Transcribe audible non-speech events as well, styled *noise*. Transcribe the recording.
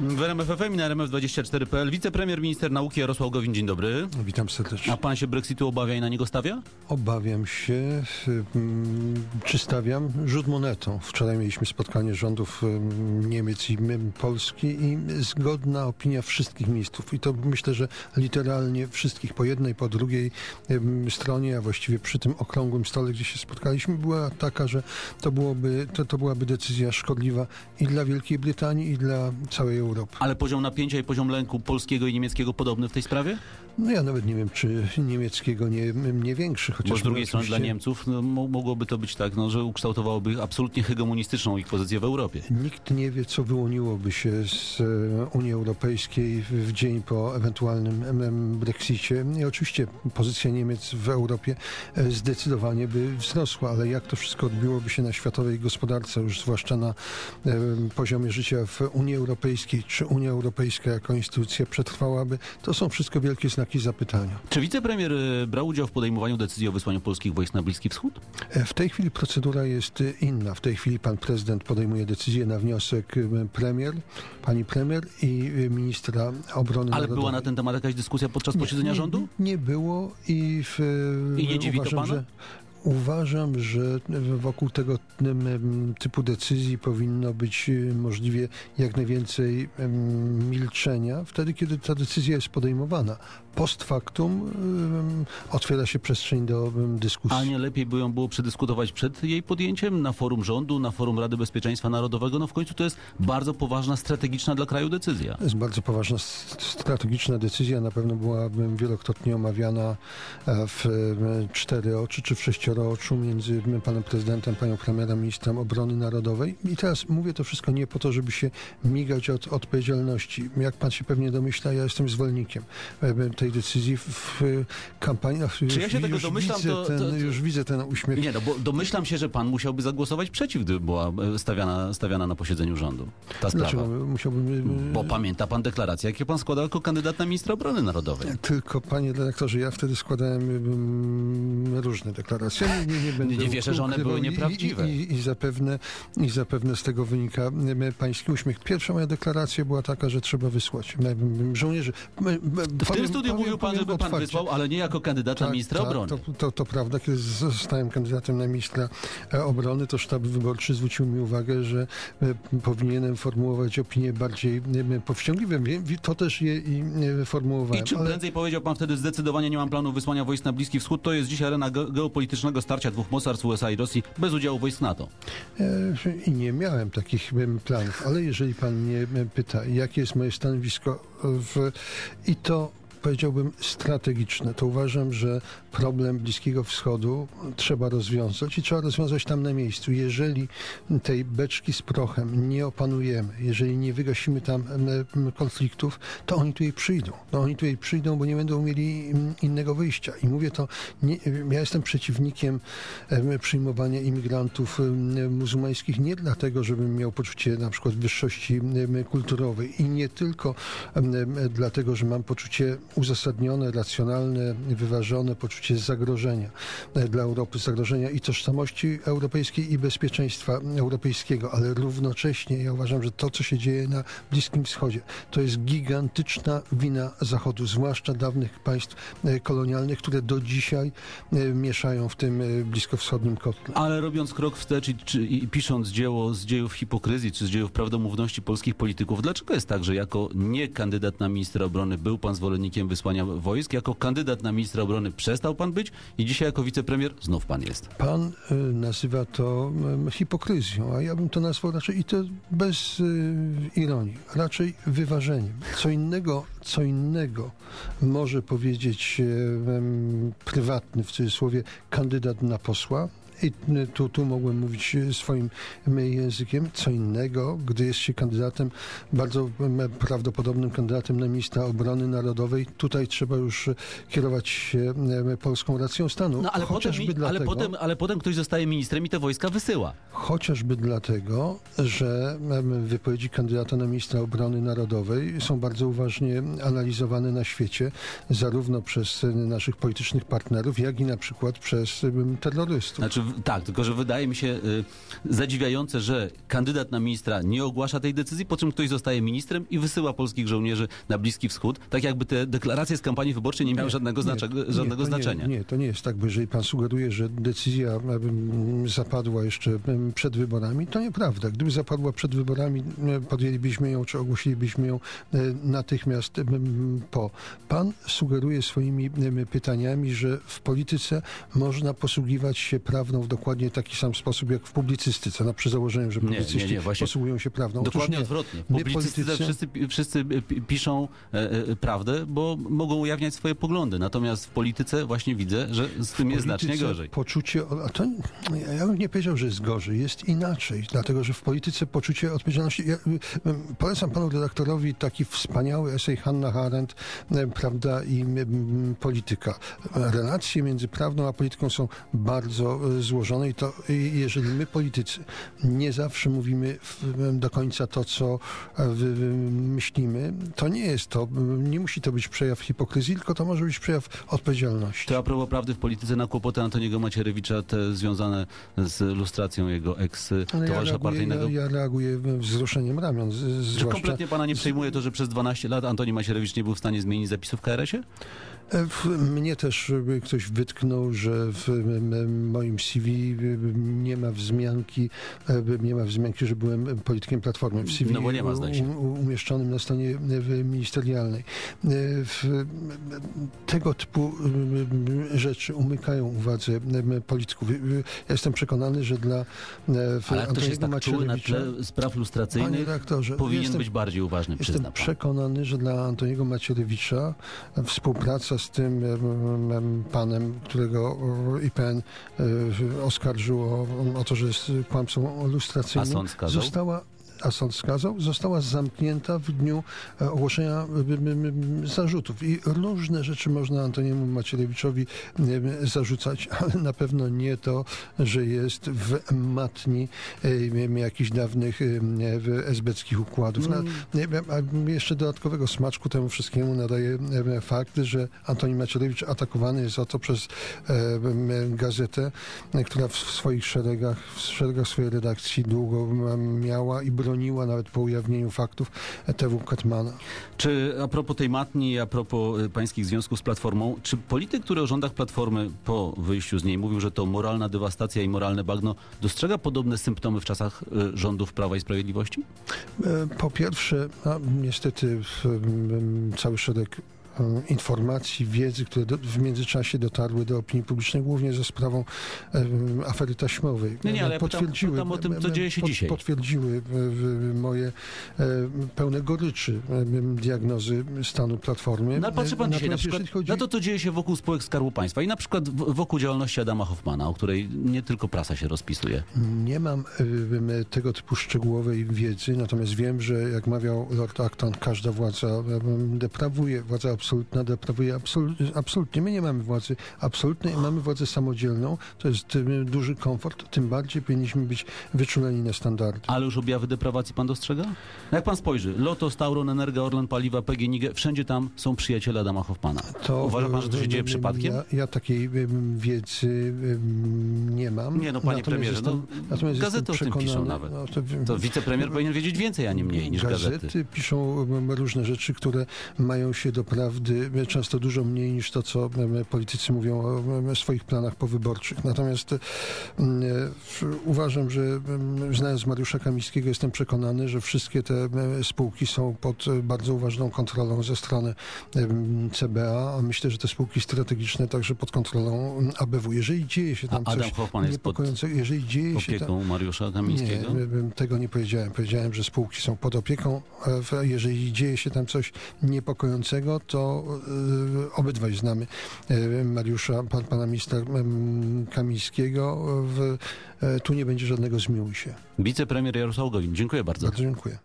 W RMF FM i na RMF24.pl wicepremier, minister nauki Jarosław Gowin, dzień dobry. Witam serdecznie. A pan się Brexitu obawia i na niego stawia? Obawiam się, mm, czy stawiam rzut monetą. Wczoraj mieliśmy spotkanie rządów mm, Niemiec i mm, Polski i zgodna opinia wszystkich ministrów. I to myślę, że literalnie wszystkich po jednej, po drugiej stronie, a właściwie przy tym okrągłym stole, gdzie się spotkaliśmy, była taka, że to, byłoby, to, to byłaby decyzja szkodliwa i dla Wielkiej Brytanii, i dla całej Europy. Ale poziom napięcia i poziom lęku polskiego i niemieckiego podobny w tej sprawie? No ja nawet nie wiem, czy niemieckiego nie, nie większy, chociaż Bo z drugiej strony dla Niemców no, mo- mogłoby to być tak, no, że ukształtowałoby absolutnie hegemonistyczną ich pozycję w Europie. Nikt nie wie, co wyłoniłoby się z e, Unii Europejskiej w, dzień po ewentualnym Brexicie. I oczywiście pozycja Niemiec w Europie e, zdecydowanie by wzrosła, ale jak to wszystko odbiłoby się na światowej gospodarce, już zwłaszcza na poziomie życia w Unii Europejskiej, czy Unia Europejska jako instytucja przetrwałaby, to są wszystko wielkie znaki zapytania. Czy wicepremier y, brał udział w podejmowaniu decyzji o wysłaniu polskich wojsk na Bliski Wschód? E, W tej chwili procedura jest e, inna. W tej chwili pan prezydent podejmuje decyzję na wniosek e, premier, pani premier i ministra obrony Ale narodowej. była na ten temat jakaś dyskusja podczas posiedzenia nie, rządu? Nie było i, w, I nie dziwi to uważam, pana? że Uważam, że wokół tego em, typu decyzji powinno być e, możliwie jak najwięcej em, milczenia, wtedy kiedy ta decyzja jest podejmowana. Post factum em, otwiera się przestrzeń do dyskusji. A nie lepiej by ją było przedyskutować przed jej podjęciem na forum rządu, na forum Rady Bezpieczeństwa Narodowego? No w końcu to jest bardzo poważna, strategiczna dla kraju decyzja. Jest bardzo poważna strategiczna decyzja. Na pewno byłaby wielokrotnie omawiana e, w e, cztery oczy czy w sześcioro oczu między panem prezydentem, panią premierem, ministrem obrony narodowej. I teraz mówię to wszystko nie po to, żeby się migać od odpowiedzialności. Jak pan się pewnie domyśla, ja jestem zwolennikiem e, tej decyzji w, kampanii. Czy ja się tego domyślam, Widzę to- ten, to- to- Już widzę ten uśmiech. Nie, no bo domyślam się, że pan musiałby zagłosować przeciw, gdyby była e, stawiana, stawiana na posiedzeniu rządu ta sprawa. Dlaczego musiałbym... e, Bo pamięta pan deklarację, jakie pan składał jako kandydat na ministra obrony narodowej. Tylko, panie redaktorze, ja wtedy składałem ym, różne deklaracje. Nie, nie, nie, będę Nie wierzę, że one były nieprawdziwe. I, i, i, zapewne, I zapewne z tego wynika pański uśmiech. Pierwsza moja deklaracja była taka, że trzeba wysłać żołnierzy. Ym, W tym studiu mówił pan, żeby pan otwarcie. wysłał, ale nie jako kandydat na Tak, ministra tak, obrony. To, to, to prawda, kiedy zostałem kandydatem na ministra e, obrony, to sztab wyborczy zwrócił mi uwagę, że e, powinienem formułować opinie bardziej powściągliwe. To też je i e, formułowałem. I czym ale- prędzej powiedział pan wtedy zdecydowanie nie mam planu wysłania wojsk na Bliski Wschód, to jest dzisiaj arena ge- starcia dwóch mocarstw USA i Rosji bez udziału wojsk NATO. E, I nie miałem takich planów, ale jeżeli pan mnie pyta, jakie jest moje stanowisko w, i to powiedziałbym strategiczne, to uważam, że problem Bliskiego Wschodu trzeba rozwiązać i trzeba rozwiązać tam na miejscu. Jeżeli tej beczki z prochem nie opanujemy, jeżeli nie wygasimy tam konfliktów, to oni tutaj przyjdą. No, oni tutaj przyjdą, bo nie będą mieli innego wyjścia. I mówię to, nie, ja jestem przeciwnikiem em, przyjmowania imigrantów muzułmańskich nie dlatego, żebym miał poczucie na przykład wyższości kulturowej i nie tylko dlatego, że mam poczucie uzasadnione, racjonalne, wyważone poczucie zagrożenia e, dla Europy, zagrożenia i tożsamości europejskiej i bezpieczeństwa europejskiego, ale równocześnie ja uważam, że to, co się dzieje na Bliskim Wschodzie, to jest gigantyczna wina Zachodu, zwłaszcza dawnych państw e, kolonialnych, które do dzisiaj e, mieszają w tym bliskowschodnim kotle. Ale robiąc krok wstecz i, czy, i pisząc dzieło z dziejów hipokryzji, czy z dziejów prawdomówności polskich polityków, dlaczego jest tak, że jako nie kandydat na ministra obrony był pan zwolennikiem wysłania wojsk, jako kandydat na ministra obrony przestał pan być i dzisiaj jako wicepremier znów pan jest? Pan y, nazywa to y, hipokryzją, a ja bym to nazwał raczej i to bez y, ironii, raczej wyważeniem. Co innego, co innego może powiedzieć prywatny, w cudzysłowie, kandydat na posła, i tu, tu mogłem mówić y, swoim y, językiem. Co innego, gdy jest się kandydatem, bardzo y, prawdopodobnym kandydatem na ministra obrony narodowej. Tutaj trzeba już kierować się polską racją stanu. No ale potem, mi- ale, dlatego, potem, ale potem ktoś zostaje ministrem i te wojska wysyła. Chociażby dlatego, że wypowiedzi kandydata na ministra obrony narodowej są bardzo uważnie analizowane na świecie, zarówno przez e, naszych politycznych partnerów, jak i na przykład przez terrorystów. Znaczy tak, tylko że wydaje mi się y, zadziwiające, że kandydat na ministra nie ogłasza tej decyzji, po czym ktoś zostaje ministrem i wysyła polskich żołnierzy na Bliski Wschód, tak jakby te deklaracje z kampanii wyborczej nie miały żadnego, znaczego, żadnego to znaczenia. Nie, nie, to nie jest tak, bo jeżeli pan sugeruje, że decyzja zapadła jeszcze przed wyborami, to nieprawda. Gdyby zapadła przed wyborami, podjęlibyśmy ją, czy ogłosilibyśmy ją e, natychmiast po. Pan sugeruje swoimi pytaniami, że w polityce można posługiwać się prawdą w dokładnie taki sam sposób, jak w publicystyce, no przy założeniu, że Nie, nie, publicyści nie, właśnie posługują się prawdą. Dokładnie nie. odwrotnie. Publicystyce politycy- wszyscy, wszyscy pi- piszą e, e, prawdę, bo mogą ujawniać swoje poglądy. Natomiast w polityce właśnie widzę, że z tym jest znacznie gorzej. Poczucie, a to ja- bym nie powiedział, że jest gorzej, jest inaczej, dlatego że w polityce poczucie odpowiedzialności. Ja, polecam panu redaktorowi taki wspaniały esej Hannah Arendt, y, prawda, i polityka. Relacje między prawdą a polityką są bardzo y, złożone i to jeżeli my politycy nie zawsze mówimy do końca to, co e, myślimy, to nie jest to, nie musi to być przejaw hipokryzji, tylko to może być przejaw odpowiedzialności. To a propos prawdy w polityce na kłopoty Antoniego Macierewicza, te związane z lustracją jego eks-towarzysza ja partyjnego. ja, ja reaguję wzruszeniem ramion. Z, Czy zwłaszcza, kompletnie pana nie przejmuje to, że przez 12 lat Antoni Macierewicz nie był w stanie zmienić zapisów w KRS-ie? E, w, mnie też e, ktoś wytknął, że w moim CV e, nie ma wzmianki, e, nie ma wzmianki, że byłem politykiem Platformy. W CV No bo nie ma, zdaje się. umieszczonym na stronie ministerialnej. Tego typu rzeczy umykają uwadze polityków. Ja jestem przekonany, że dla Ale jak ktoś jest Antoniego tak czuły na Macierewicza... tle spraw lustracyjnych, powinien jestem być bardziej uważny, Jestem pan. przekonany, że dla Antoniego Macierewicza współpraca z tym em, em, panem, którego IPN oskarżył o, o to, że jest kłamcą A lustracyjnym, została a sąd skazał, została zamknięta w dniu e, ogłoszenia zarzutów. I różne rzeczy można Antoniemu Macierewiczowi zarzucać, *laughs* ale na pewno nie to, że jest w matni em, jakichś dawnych w esbeckich układów. Na, nie wiem, a jeszcze dodatkowego smaczku temu wszystkiemu nadaje e, fakt, że Antoni Macierewicz atakowany jest o to przez e, gazetę, e, która w swoich szeregach, w szeregach swojej redakcji długo miała i broniła nawet po ujawnieniu faktów e, TW Katmana. Czy a propos tej matni, a propos y, pańskich związków z Platformą, czy polityk, który o rządach Platformy po wyjściu z niej mówił, że to moralna dewastacja i moralne bagno, dostrzega podobne symptomy w czasach y, rządów Prawa i Sprawiedliwości? E, Po pierwsze, niestety cały szereg informacji, wiedzy, które do, w międzyczasie dotarły do opinii publicznej, głównie ze sprawą em, afery taśmowej. Nie, nie, ale ja pytam- potwierdziły, pytam o tym, co dzieje się dzisiaj. Potwierdziły e, w- moje e, pełne goryczy e, diagnozy stanu Platformy. No ale patrzy pan dzisiaj na przykład chodzi- na to, co dzieje się wokół spółek Skarbu Państwa i na przykład wokół działalności Adama Hoffmana, o której nie tylko prasa się rozpisuje. Nie mam tego typu szczegółowej wiedzy, natomiast wiem, że jak mawiał Lord Acton, każda władza deprawuje, władza absolutna deprawuje absol, absolutnie. My nie mamy władzy absolutnej, mamy władzę samodzielną. To jest y, duży komfort, tym bardziej powinniśmy być wyczuleni na standardy. Ale już objawy deprawacji pan dostrzega? Jak pan spojrzy, Lotos, Tauron, Energa, Orlen, Paliwa, PGNiG, wszędzie tam są przyjaciele Adama Hoffmana. Uważa pan, że to się y, dzieje y, przypadkiem? Ja, ja takiej y, wiedzy y, nie mam. Nie no, panie Natomiast premierze, jestem- no, natomiast gazety o tym piszą nawet. no, to, To wicepremier powinien wiedzieć więcej, a nie mniej niż gazety. Gazety piszą różne rzeczy, które mają się do prawdy em, często dużo mniej niż to, co em, politycy mówią o swoich planach powyborczych. Natomiast uważam, że znając Mariusza Kamińskiego jestem przekonany, że wszystkie te spółki są pod e, bardzo uważną kontrolą ze strony CBA, a myślę, że te spółki strategiczne także pod kontrolą ABW. Jeżeli dzieje się tam A Adam coś niepokojącego, jeżeli dzieje się tam... Opieką Mariusza Kamińskiego? Nie, tego nie powiedziałem. Powiedziałem, że spółki są pod opieką. E, Jeżeli dzieje się tam coś niepokojącego, to e, obydwaj znamy e, Mariusza, pan, pana ministra em, Kamińskiego. W, tu nie będzie żadnego zmiłuj się. Wicepremier Jarosław Gowin, dziękuję bardzo. Bardzo dziękuję.